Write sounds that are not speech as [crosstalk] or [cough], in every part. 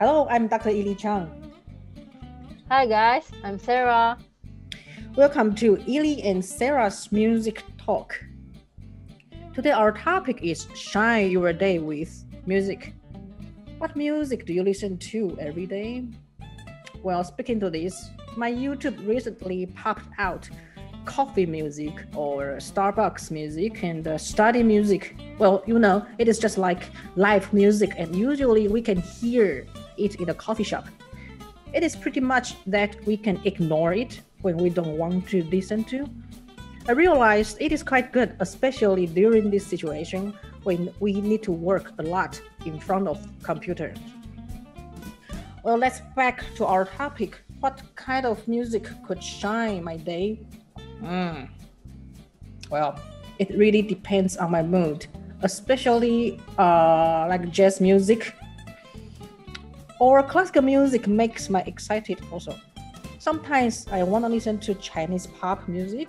Hello, I'm Dr. Ili Chang. Hi guys, I'm Sarah. Welcome to Ili and Sarah's Music Talk. Today our topic is Shine Your Day with Music. What music do you listen to every day? Well, speaking to this, my YouTube recently popped out coffee music or Starbucks music and uh, study music. Well, you know, it is just like live music, and usually we can hear it in a coffee shop. It is pretty much that we can ignore it when we don't want to listen to. I realized it is quite good, especially during this situation when we need to work a lot in front of computer. Well, let's back to our topic. What kind of music could shine my day? Mm. Well, it really depends on my mood, especially uh, like jazz music or classical music makes me excited also. Sometimes I want to listen to Chinese pop music.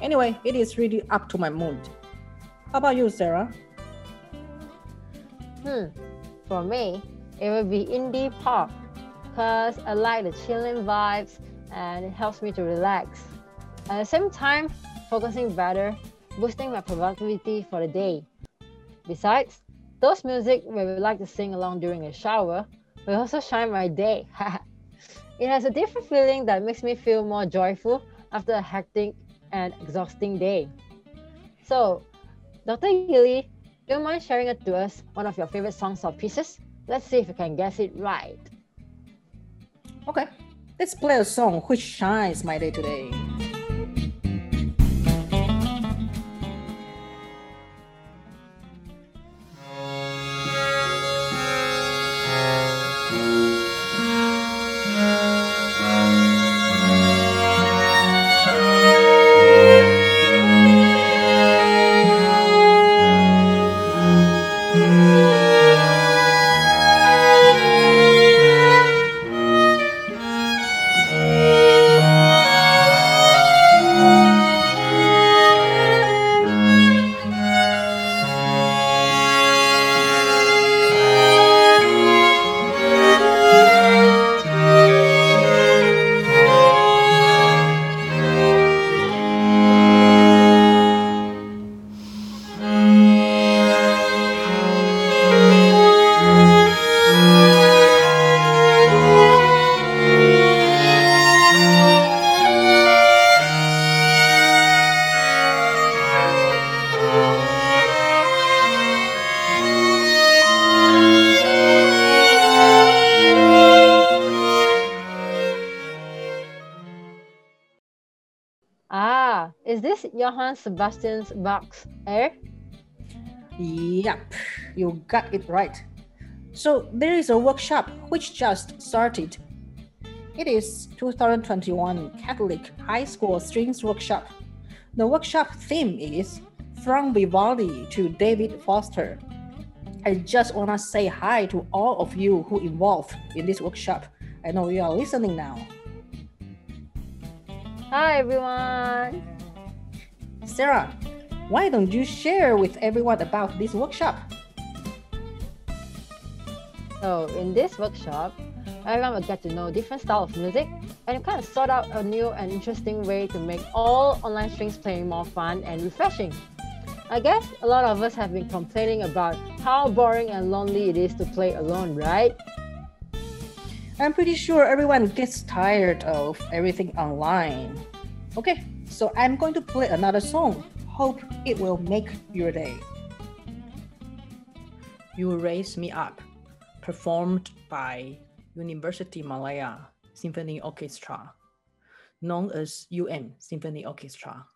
Anyway, it is really up to my mood. How about you, Sarah? Hmm, for me, it would be indie pop because I like the chilling vibes and it helps me to relax. At the same time, focusing better, boosting my productivity for the day. Besides, those music where we like to sing along during a shower will also shine my day. [laughs] it has a different feeling that makes me feel more joyful after a hectic and exhausting day. So, Dr. Yili, do you mind sharing it to us one of your favorite songs or pieces? Let's see if you can guess it right. Okay, let's play a song which shines my day today. Johann Sebastian Bach's Air? Yep, you got it right. So there is a workshop which just started. It is 2021 Catholic High School Strings Workshop. The workshop theme is From Vivaldi to David Foster. I just want to say hi to all of you who involved in this workshop. I know you are listening now. Hi everyone! Sarah, why don't you share with everyone about this workshop? So in this workshop, everyone will get to know different style of music and kind of sort out a new and interesting way to make all online strings playing more fun and refreshing. I guess a lot of us have been complaining about how boring and lonely it is to play alone, right? I'm pretty sure everyone gets tired of everything online. Okay, so I'm going to play another song. Hope it will make your day. You Raise Me Up, performed by University Malaya Symphony Orchestra, known as UM Symphony Orchestra.